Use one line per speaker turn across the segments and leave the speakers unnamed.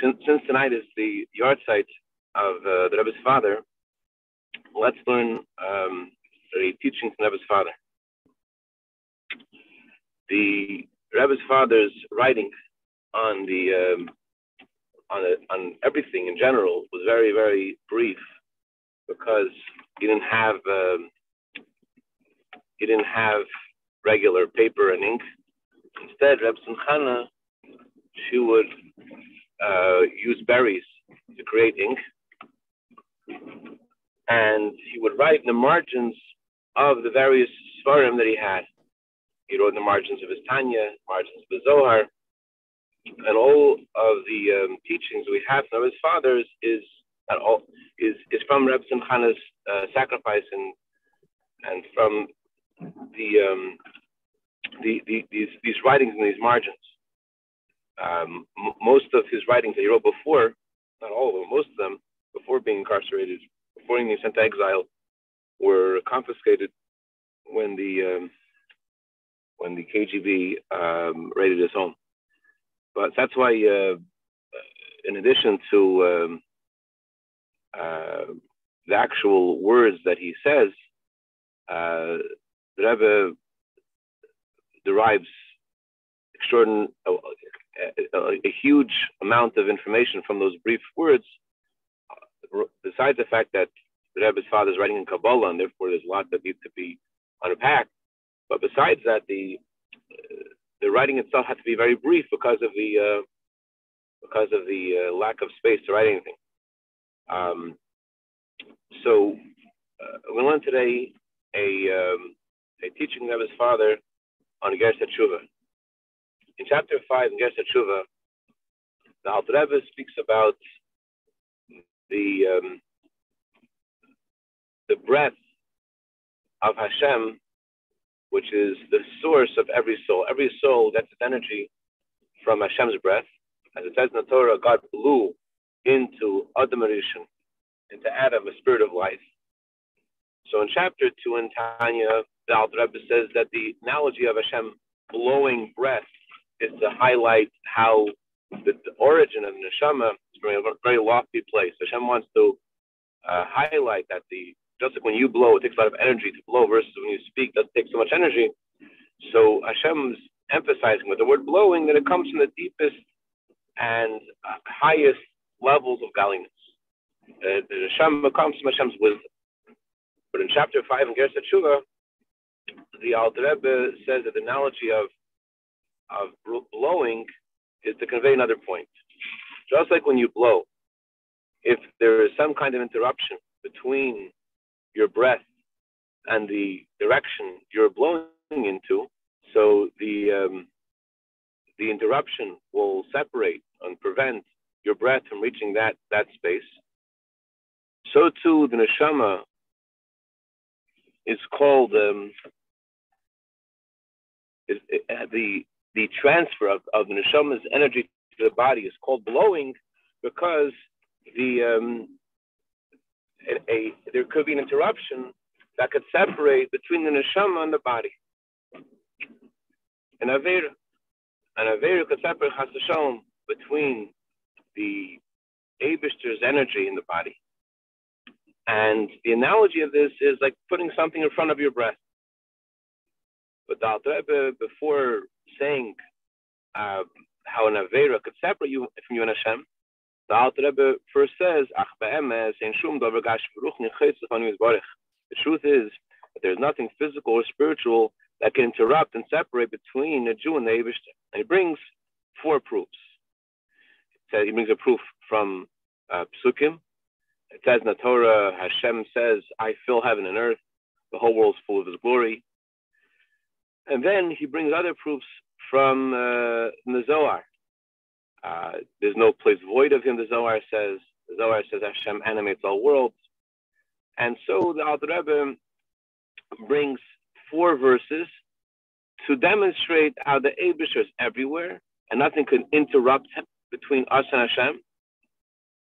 since, since tonight is the yahrzeit of uh, the Rebbe's father, let's learn um, a teaching from Rebbe's father. The Rebbe's father's writing on the um, on on everything in general was very very brief because he didn't have um, he didn't have regular paper and ink. Instead, Rebbetzin Chana, she would uh, use berries to create ink, and he would write in the margins of the various sefarim that he had. He wrote in the margins of his Tanya, margins of his Zohar, and all of the um, teachings we have from his fathers is all is is from Rebbetzin Chana's uh, sacrifice and and from the, um, the, the these these writings in these margins. Um, m- most of his writings that he wrote before, not all of them, most of them before being incarcerated, before being sent to exile, were confiscated when the um, when the KGB um, raided his home. But that's why, uh, in addition to um, uh, the actual words that he says, uh, the Rebbe derives extraordinary, a, a, huge amount of information from those brief words. Besides the fact that Rebbe's father is writing in Kabbalah, and therefore there's a lot that needs to be unpacked. But besides that, the the writing itself had to be very brief because of the uh, because of the uh, lack of space to write anything. Um, so uh, we learned today a um, a teaching of his father on Gersa Tshuva. In chapter five in Gersa Tshuva, the Alter Rebbe speaks about the um, the breath of Hashem, which is the source of every soul. Every soul gets its energy from Hashem's breath. As it says in the Torah, God blew into Adam Rishon, into Adam, a spirit of life. So in chapter two in Tanya, the Alter Rebbe says that the analogy of Hashem blowing breath is to highlight how the, the origin of the neshama is from a very lofty place. Hashem wants to uh, highlight that the just like when you blow, it takes a lot of energy to blow versus when you speak, it doesn't take so much energy. So Hashem's emphasizing with the word blowing that it comes from the deepest and uh, highest levels of godliness. Uh, the Hashem comes from Hashem's wisdom. But in chapter 5 in Gersa Tshuva, the Alter Rebbe says that the analogy of of blowing is to convey another point. Just like when you blow, if there is some kind of interruption between your breath and the direction you're blowing into, so the um, the interruption will separate and prevent your breath from reaching that that space. So too, the neshama is called um, is, uh, the the transfer of, of the neshama's energy to the body is called blowing because the um, a, a, there could be an interruption that could separate between the neshama and the body. An avera, an avera could separate chas between the Abishter's energy in the body. And the analogy of this is like putting something in front of your breath. But the before saying uh, how an Avera could separate you from you and Hashem, the Alter Rebbe first says, Ach shum The truth is that there's nothing physical or spiritual that can interrupt and separate between a Jew and the Avishter. And he brings four proofs. says He brings a proof from uh, Psukim. It says in the Torah, Hashem says, I fill heaven and earth. The whole world's full of his glory. And then he brings other proofs from uh, the Zohar. Uh, there's no place void of him, the Zohar says. The Zohar says Hashem animates all worlds. And so the Alter Rebbe brings four verses to demonstrate how the Abishur is everywhere and nothing can interrupt him between us and Hashem.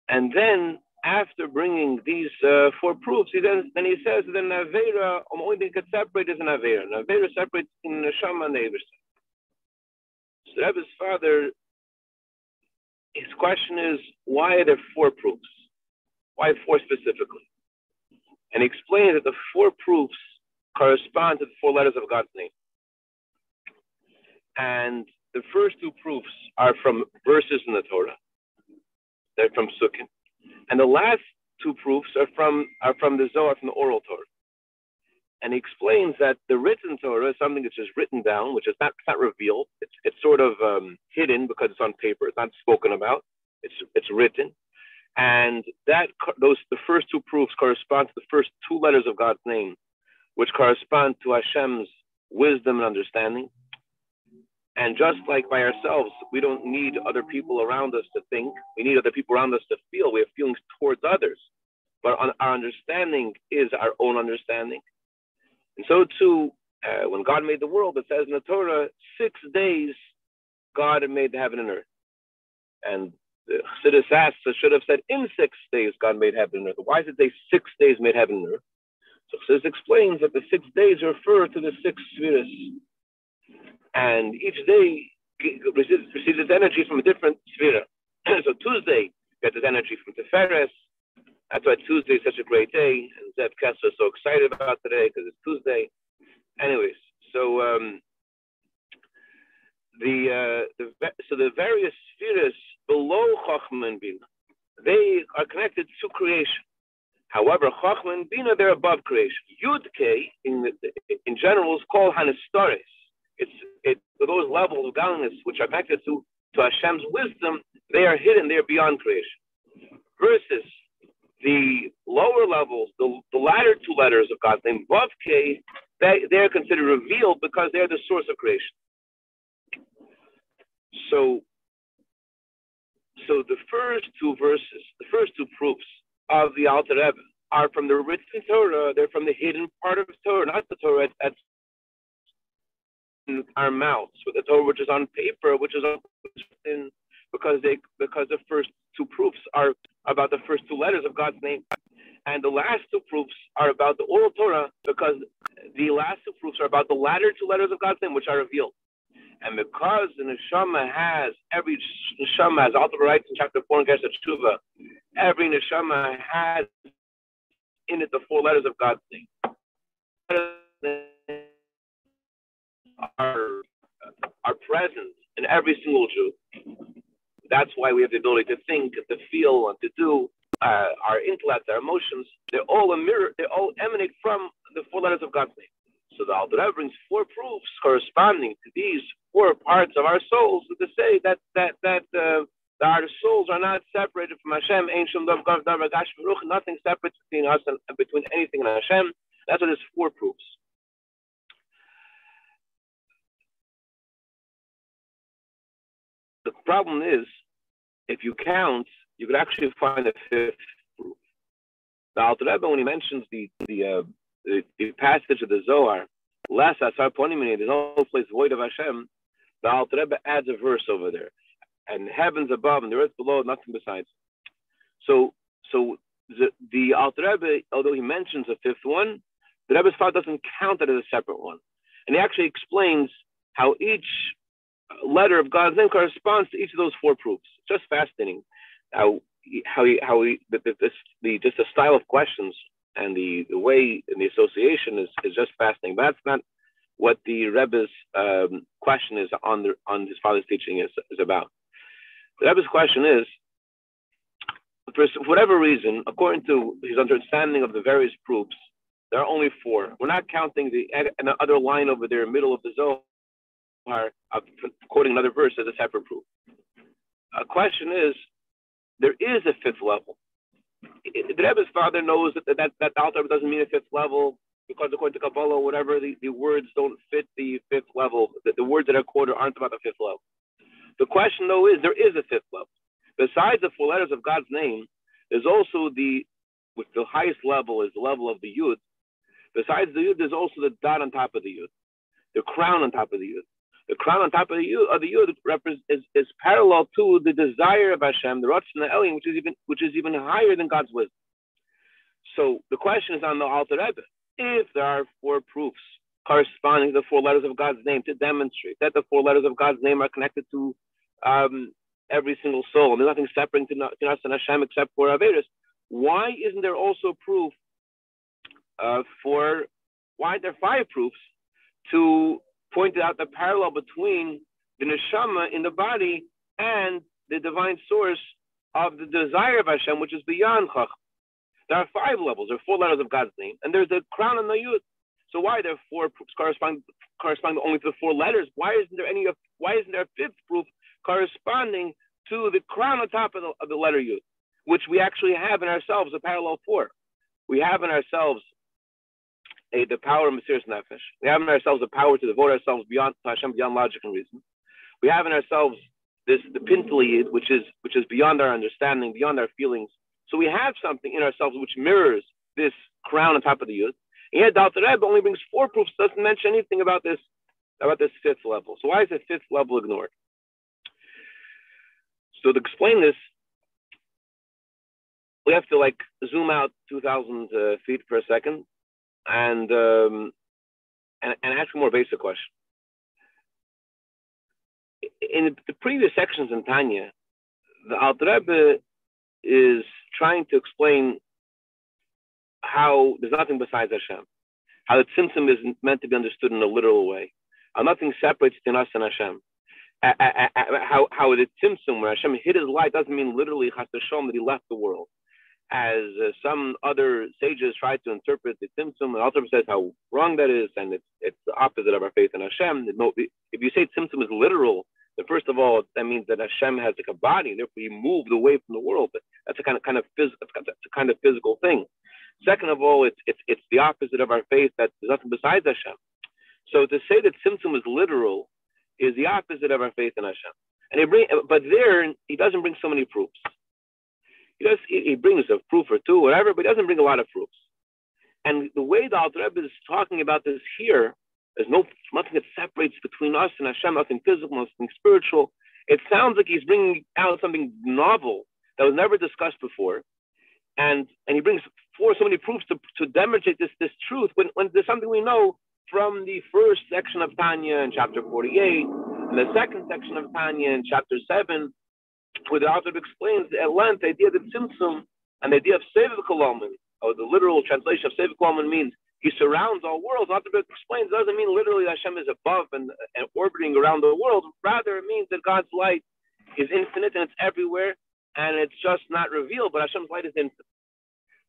And then after bringing these uh, four proofs, he then, then he says that an Avera, um, only thing can separate is an Avera. An separates in Neshama and the So Rebbe's father his question is, why are there four proofs? Why four specifically? And he explains that the four proofs correspond to the four letters of God's name. And the first two proofs are from verses in the Torah. They're from Psukim. And the last two proofs are from are from the Zohar, from the oral Torah. And he explains that the written Torah is something that's just written down, which is not, not revealed. It's, it's sort of um, hidden because it's on paper. It's not spoken about. It's, it's written. And that those the first two proofs correspond to the first two letters of God's name, which correspond to Hashem's wisdom and understanding. And just like by ourselves, we don't need other people around us to think. We need other people around us to feel. We have feelings towards others. But our understanding is our own understanding. And so too, uh, when God made the world, it says in the Torah, six days God made the heaven and earth. And the Chassidus asks, so should have said, in six days God made heaven and earth. Why did they six days made heaven and earth? So Chassidus explains that the six days refer to the six spheres. And each day receives, receives energy from a different sphere. so Tuesday gets its energy from Tiferes, that's why Tuesday is such a great day, and Zeb Kessler is so excited about today because it's Tuesday. Anyways, so um, the, uh, the so the various spheres below Chachma and Bina, they are connected to creation. However, Chachma and Bina they're above creation. Yud K in in general is called Hanistaros. It's it those levels of godliness which are connected to to Hashem's wisdom. They are hidden. They are beyond creation. Versus the lower levels, the, the latter two letters of God's name, Vav K, they, they're considered revealed because they're the source of creation. So, so the first two verses, the first two proofs of the Alter Rebbe are from the written Torah. They're from the hidden part of Torah, not the Torah at, at our mouths, with the Torah which is on paper, which is on because they because the first two proofs are about the first two letters of God's name, and the last two proofs are about the oral Torah because the last two proofs are about the latter two letters of God's name which are revealed. And because the neshama has every neshama has Alter writes in chapter four in Geshet Tshuva, every neshama has in it the four letters of God's name. Are are present in every single Jew. That's why we have the ability to think, to feel, and to do. Uh, our intellect, our emotions, they're all a mirror, they all emanate from the four letters of God's name. So the Alter Rebbe brings four proofs corresponding to these four parts of our souls to say that that that uh, our souls are not separated from Hashem. Nothing separate between us and between anything and Hashem. That's what there's four proofs. The problem is if you count, you could actually find a fifth proof. The Alter Rebbe, when he mentions the the, uh, the, the passage of the Zohar, less asar ponimini, there's no place void of Hashem. The Alter Rebbe adds a verse over there, and heavens above and the earth below, nothing besides. So, so the the Alter Rebbe, although he mentions a fifth one, the Rebbe's father doesn't count it as a separate one, and he actually explains how each letter of God's name corresponds to each of those four proofs. Just fascinating how how he, how he, the, the, the just the style of questions and the, the way and the association is, is just fascinating. But that's not what the Rebbe's um, question is on the on his father's teaching is, is about. The Rebbe's question is, for whatever reason, according to his understanding of the various proofs, there are only four. We're not counting the, other line over there, middle of the Zohar, are uh, quoting another verse as a separate proof. A question is, there is a fifth level. The Rebbe's father knows that that, that altar doesn't mean a fifth level because according to Kabbalah whatever, the, the words don't fit the fifth level. The, the words that are quoted aren't about the fifth level. The question though is, there is a fifth level. Besides the four letters of God's name, there's also the, with the highest level is the level of the Yud. Besides the Yud, there's also the dot on top of the Yud, the crown on top of the Yud the crown on top of the yud, of the yud is, is parallel to the desire of Hashem, the Ratzon Elyon, which is even which is even higher than God's wisdom. So the question is on the Alter Rebbe: If there are four proofs corresponding to the four letters of God's name to demonstrate that the four letters of God's name are connected to um, every single soul. And there's nothing separating us and Hashem except for Averis. Why isn't there also proof uh, for why are there five proofs to point out the parallel between the neshama in the body and the divine source of the desire of Hashem, which is beyond Chach. There are five levels. There are four letters of God's name, and there's a crown on the Yud. So why are there four proofs corresponding corresponding only to the four letters? Why isn't there any? Why isn't there a fifth proof corresponding to the crown on top of the, of the letter Yud, which we actually have in ourselves a parallel for? We have in ourselves a, the power of Mesiris Nefesh. We have in ourselves the power to devote ourselves beyond Hashem, beyond logic and reason. We have in ourselves this the Pintele, which is which is beyond our understanding, beyond our feelings. So we have something in ourselves which mirrors this crown on top of the youth. And yet, Dr. Rebbe only brings four proofs, doesn't mention anything about this about this fifth level. So why is the fifth level ignored? So to explain this, we have to like zoom out 2,000 uh, feet per second and, um, and and ask a more basic question. In the previous sections in Tanya, the Alter Rebbe is trying to explain how there's nothing besides Hashem, how the tzimtzum is meant to be understood in a literal way, how nothing separates between us and Hashem. How, how the tzimtzum, where Hashem hid his light, doesn't mean literally has to chas that he left the world as uh, some other sages try to interpret the Tzimtzum, and Alter says how wrong that is, and it's, it's the opposite of our faith in Hashem. If you say Tzimtzum is literal, then first of all, that means that Hashem has like a body, and therefore he moved away from the world. But that's a kind of kind of a kind of physical thing. Second of all, it's it's it's the opposite of our faith that there's nothing besides Hashem. So to say that Tzimtzum is literal is the opposite of our faith in Hashem. And he bring, but there he doesn't bring so many proofs. He does he brings a proof or two, whatever, but he doesn't bring a lot of proofs. And the way the Alter Rebbe is talking about this here, there's no nothing that separates between us and Hashem, nothing physical, nothing spiritual. It sounds like he's bringing out something novel that was never discussed before, and and he brings forth so many proofs to, to demonstrate this this truth when, when there's something we know from the first section of Tanya in chapter 48 and the second section of Tanya in chapter 7 where the author explains at length the idea that Tzimtzum and the idea of Koloman, or the literal translation of Koloman means he surrounds all worlds. To explains doesn't mean literally that Hashem is above and, and orbiting around the world. Rather, it means that God's light is infinite and it's everywhere, and it's just not revealed. But Hashem's light is infinite.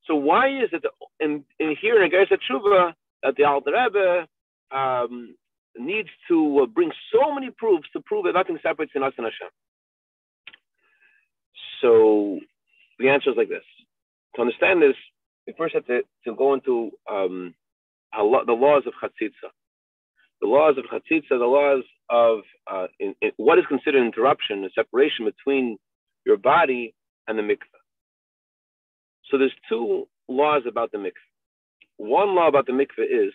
So why is it in, in here in Gersa Tshuva that the Alter Rebbe um, needs to uh, bring so many proofs to prove that nothing separates in us and Hashem? So the answer is like this. To understand this, we first have to, to go into um, the laws of chatzitza. The laws of chatzitza, the laws of uh, in, in, what is considered interruption, a separation between your body and the mikveh. So there's two laws about the mikveh. One law about the mikveh is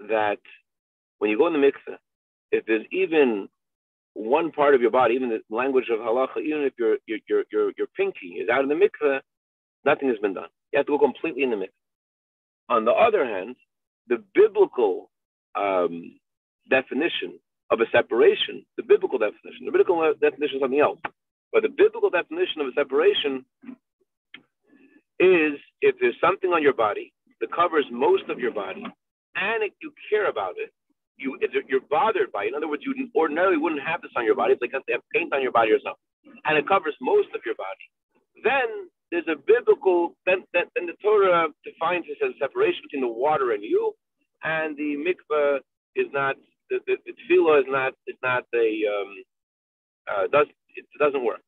that when you go in the mikveh, if there's even one part of your body, even the language of halacha, even if your your your your, your pinky is out in the mikveh, nothing has been done. You have to go completely in the mikveh. On the other hand, the biblical um, definition of a separation, the biblical definition, the biblical definition is something else. But the biblical definition of a separation is if there's something on your body that covers most of your body and it, you care about it, you you're bothered by it. In other words, you ordinarily wouldn't have this on your body. It's like they have paint on your body or something, and it covers most of your body. Then there's a biblical. Then, then, then the Torah defines this as a separation between the water and you, and the mikveh is not the, the, the tevilah is not is not a um, uh, does it doesn't work.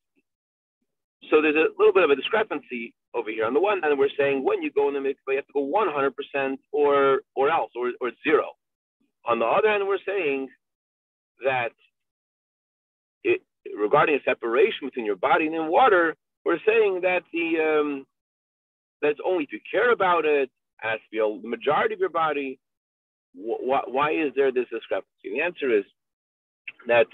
So there's a little bit of a discrepancy over here. On the one hand, we're saying when you go in the mikveh, you have to go 100% or or else or or zero. On the other hand, we're saying that it, regarding a separation between your body and water, we're saying that the um, that it's only if you care about it, as the majority of your body. Wh- why is there this discrepancy? The answer is that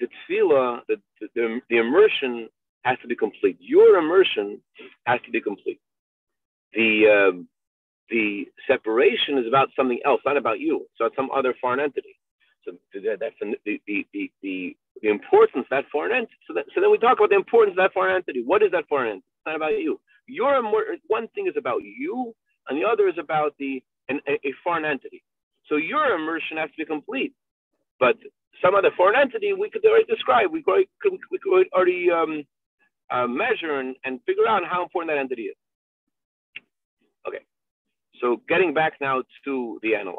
the tevilah, the, the, the immersion has to be complete. Your immersion has to be complete. The um, the separation is about something else, not about you. So it's some other foreign entity. So that's the, the, the, the, the importance that foreign entity. So, that, so then we talk about the importance of that foreign entity. What is that foreign entity? It's not about you. Your one thing is about you, and the other is about the an, a, a foreign entity. So your immersion has to be complete. But some other foreign entity we could already describe. We could, we could already um, uh, measure and, and figure out how important that entity is. Okay, so getting back now to the analog.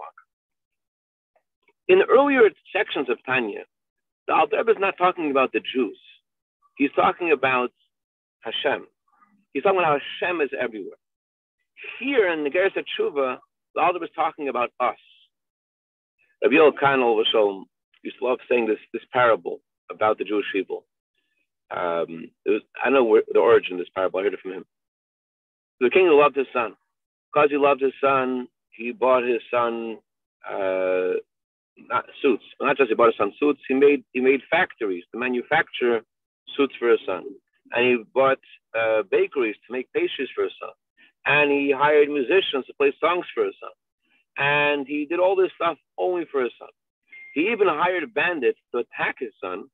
In the earlier sections of Tanya, the Alter is not talking about the Jews. He's talking about Hashem. He's talking about how Hashem is everywhere. Here in the Geras Tshuva, the Alter is talking about us. Rabbi Yochanan used to love saying this, this parable about the Jewish people. Um, was, I know where, the origin of this parable. I heard it from him. The king loved his son. Because he loved his son, he bought his son uh, not suits. Not just he bought his son suits. He made he made factories to manufacture suits for his son, and he bought uh, bakeries to make pastries for his son, and he hired musicians to play songs for his son, and he did all this stuff only for his son. He even hired bandits to attack his son,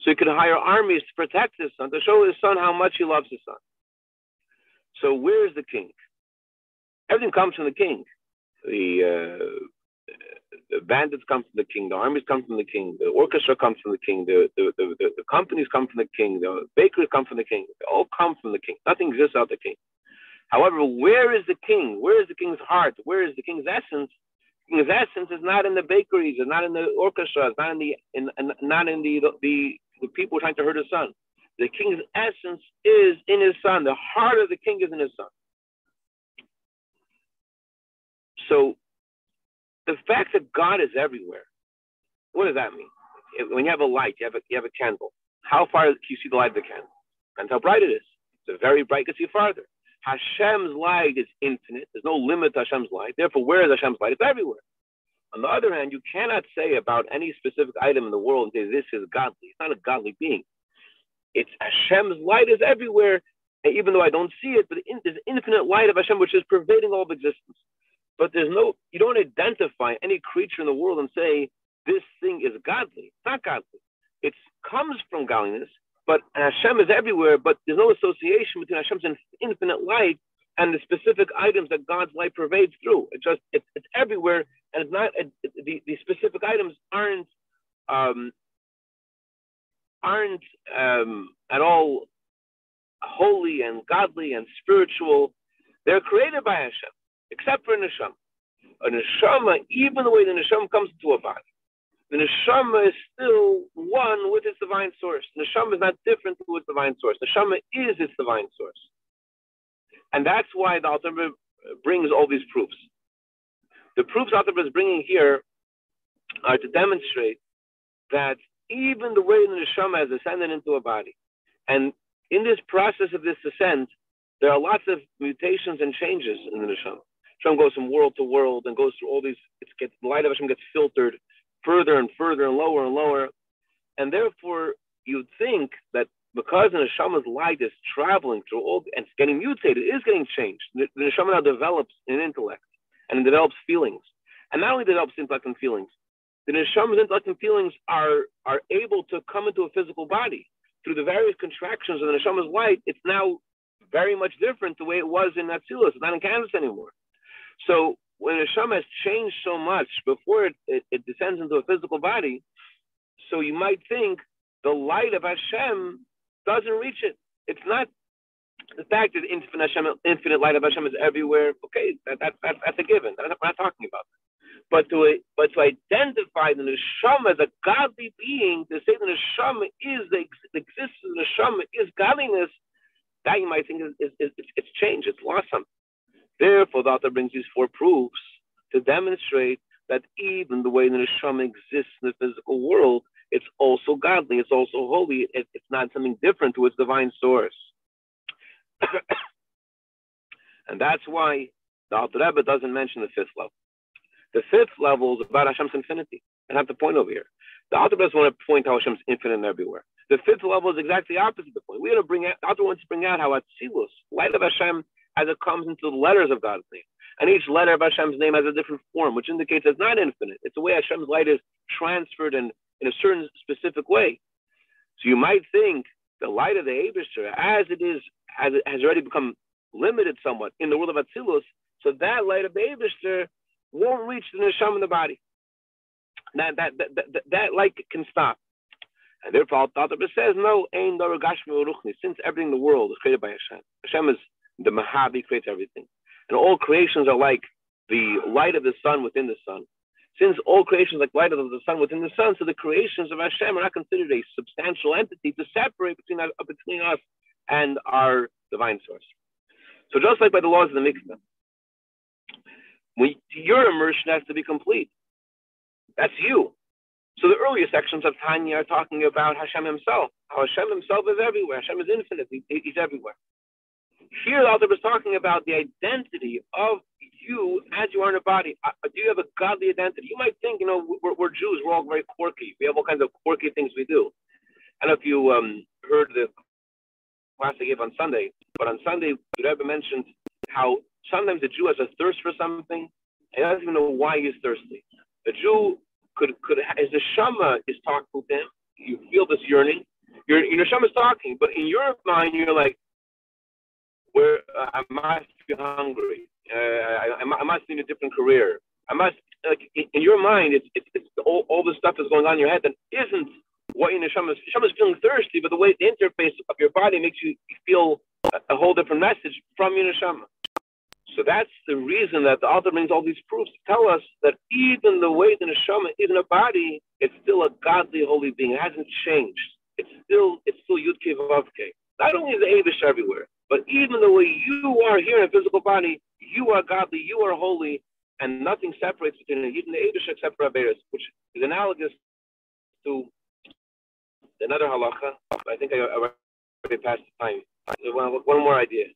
so he could hire armies to protect his son, to show his son how much he loves his son. So where is the king? Everything comes from the king. The, uh, the bandits come from the king. The armies come from the king. The orchestra comes from the king. The, the, the, the, companies come from the king. The bakeries come from the king. They all come from the king. Nothing exists without the king. However, where is the king? Where is the king's heart? Where is the king's essence? The king's essence is not in the bakeries, it's not in the orchestra, it's not in the in, in not in the, the the people trying to hurt his son. The king's essence is in his son. The heart of the king is in his son. So the fact that God is everywhere, what does that mean? When you have a light, you have a, you have a candle. How far can you see the light of the candle? And how bright it is. It's very bright, you can see farther. Hashem's light is infinite. There's no limit to Hashem's light. Therefore, where is Hashem's light? It's everywhere. On the other hand, you cannot say about any specific item in the world and say this is godly. It's not a godly being. It's Hashem's light is everywhere, and even though I don't see it, but there's infinite light of Hashem which is pervading all of existence. But there's no, you don't identify any creature in the world and say this thing is godly. It's not godly. It comes from godliness, but Hashem is everywhere, but there's no association between Hashem's infinite light and the specific items that God's light pervades through. It just it's, it's everywhere, and it's not it, the the specific items aren't um, aren't um, at all holy and godly and spiritual. They're created by Hashem, except for Neshama. A Neshama, even the way the Neshama comes into a body, the neshama is still one with its divine source. Neshama is not different to its divine source. Neshama is its divine source. And that's why the Alter brings all these proofs. The proofs Alter is bringing here are to demonstrate that even the way the neshama has ascended into a body, and in this process of this ascent, there are lots of mutations and changes in the neshama. Hashem goes from world to world and goes through all these. It gets the light of Hashem gets filtered further and further and lower and lower. And therefore, you'd think that because the neshama's light is traveling through all and it's getting mutated, it is getting changed. The, neshama now develops an intellect and it develops feelings. And not only develops intellect and feelings, the neshama's intellect and feelings are, are able to come into a physical body. Through the various contractions of the neshama's light, it's now very much different the way it was in Atzilus. It's not in Kansas anymore. So when a neshama has changed so much before it, it, it, descends into a physical body, so you might think the light of Hashem doesn't reach it. It's not the fact that infinite Hashem, infinite light of Hashem is everywhere. Okay, that, that, that that's a given. That's, we're not talking about that. But to but to identify the neshama as a godly being, to say that the neshama is the, the existence of the neshama is godliness, that you might think is, is, is it's changed. It's author brings these four proofs to demonstrate that even the way the neshama exists in the physical world, it's also godly, it's also holy, it, it's not something different to its divine source. and that's why the Alter Rebbe doesn't mention the fifth level. The fifth level is about Hashem's infinity. I have to point over here. The Alter doesn't want to point out Hashem's infinite everywhere. The fifth level is exactly opposite the point. We got to bring out, the Alter wants to bring out how Atzilus, light of Hashem, as it comes into the letters of God's name. And each letter of Hashem's name has a different form, which indicates it's not infinite. It's the way Hashem's light is transferred in, in a certain specific way. So you might think the light of the Abishter, as it is, has, has already become limited somewhat in the world of Atzilus, so that light of the Abishter won't reach the neshama in the body. That that that that, that light can stop. And therefore, Alter says, no, ain't since everything in the world is created by Hashem. Hashem is the Mahabi, creates everything. And all creations are like the light of the sun within the sun. Since all creations are like light of the sun within the sun, so the creations of Hashem are not considered a substantial entity to separate between, uh, between us and our divine source. So just like by the laws of the mikveh, your immersion has to be complete. That's you. So the earlier sections of Tanya are talking about Hashem himself, how Hashem himself is everywhere. Hashem is infinite. He, he's everywhere. Here, the was talking about the identity of you as you are in a body. Uh, do you have a godly identity? You might think, you know, we're, we're, Jews. We're all very quirky. We have all kinds of quirky things we do. I don't know if you um, heard the class I gave on Sunday, but on Sunday, the Rebbe mentioned how sometimes a Jew has a thirst for something, and doesn't even know why he's thirsty. A Jew could could as the shama is talking to him, you feel this yearning. Your your shama is talking, but in your mind you're like, where I must be hungry. Uh, I, I, must need a different career. I must like in your mind, it's it's, it's all, all the stuff that's going on in your head that isn't what your neshama is. Neshama is feeling thirsty, but the way the interface of your body makes you feel a, whole different message from your neshama. So that's the reason that the author brings all these proofs to tell us that even the way the neshama is in a body, it's still a godly, holy being. It hasn't changed. It's still it's still Yudke Vavke. Not only is the Avish everywhere, but even the way you are here in a physical body, you are godly, you are holy, and nothing separates between you, even the Avish except for Averis, which is analogous to another halacha. I think I already passed the time. One, more idea.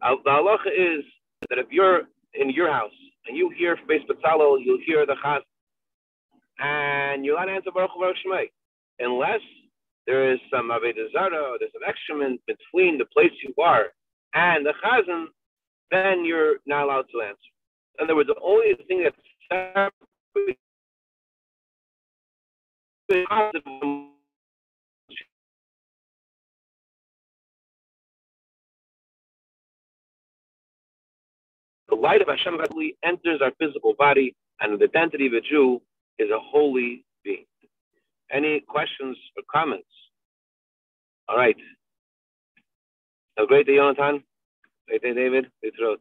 The halacha is that if you're in your house and you hear Beis Betzalel, you'll hear the Chaz, and you'll not answer Baruch Baruch Shemay, unless there is some Avodah Zarah, there's an excrement between the place you are and the Chazan, then you're not allowed to answer. In other words, the only thing that's The light of Hashem enters our physical body, and the identity of a Jew is a holy. Any questions or comments? All right. A great day, Jonathan. Great day, David. Good throat.